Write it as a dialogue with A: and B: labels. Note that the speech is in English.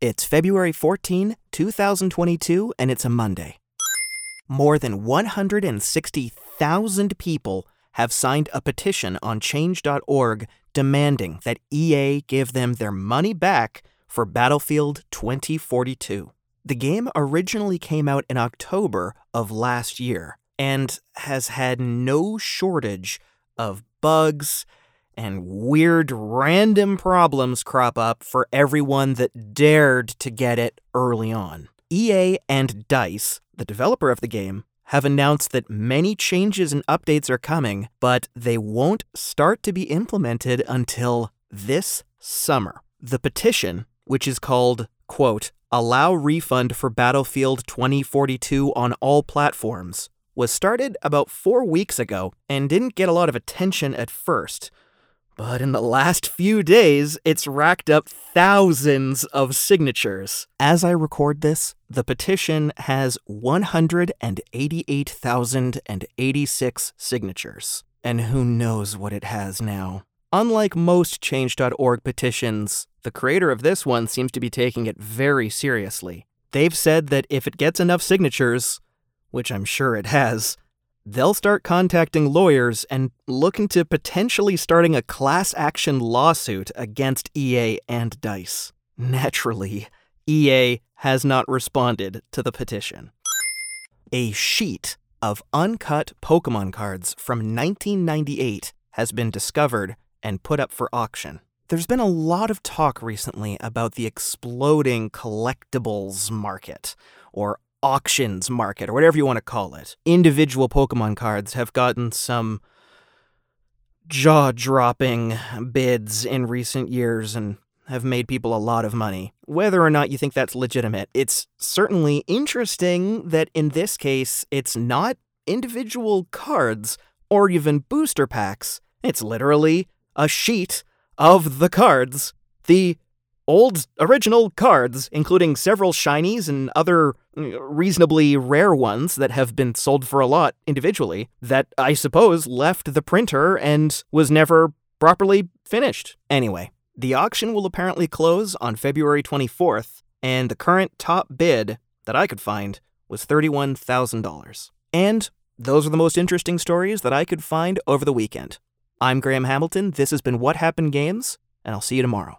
A: It's February 14, 2022, and it's a Monday. More than 160,000 people have signed a petition on change.org demanding that EA give them their money back for Battlefield 2042. The game originally came out in October of last year and has had no shortage of bugs and weird random problems crop up for everyone that dared to get it early on. EA and DICE, the developer of the game, have announced that many changes and updates are coming, but they won't start to be implemented until this summer. The petition, which is called, quote, Allow Refund for Battlefield 2042 on all platforms, was started about four weeks ago and didn't get a lot of attention at first. But in the last few days, it's racked up thousands of signatures. As I record this, the petition has 188,086 signatures. And who knows what it has now. Unlike most Change.org petitions, the creator of this one seems to be taking it very seriously. They've said that if it gets enough signatures, which I'm sure it has, they'll start contacting lawyers and look into potentially starting a class action lawsuit against EA and DICE. Naturally, EA has not responded to the petition. A sheet of uncut Pokemon cards from 1998 has been discovered and put up for auction. There's been a lot of talk recently about the exploding collectibles market, or auctions market, or whatever you want to call it. Individual Pokemon cards have gotten some jaw dropping bids in recent years and have made people a lot of money. Whether or not you think that's legitimate, it's certainly interesting that in this case, it's not individual cards or even booster packs. It's literally a sheet of the cards. The old original cards, including several shinies and other uh, reasonably rare ones that have been sold for a lot individually, that I suppose left the printer and was never properly finished. Anyway, the auction will apparently close on February 24th, and the current top bid that I could find was $31,000. And those are the most interesting stories that I could find over the weekend. I'm Graham Hamilton. This has been What Happened Games, and I'll see you tomorrow.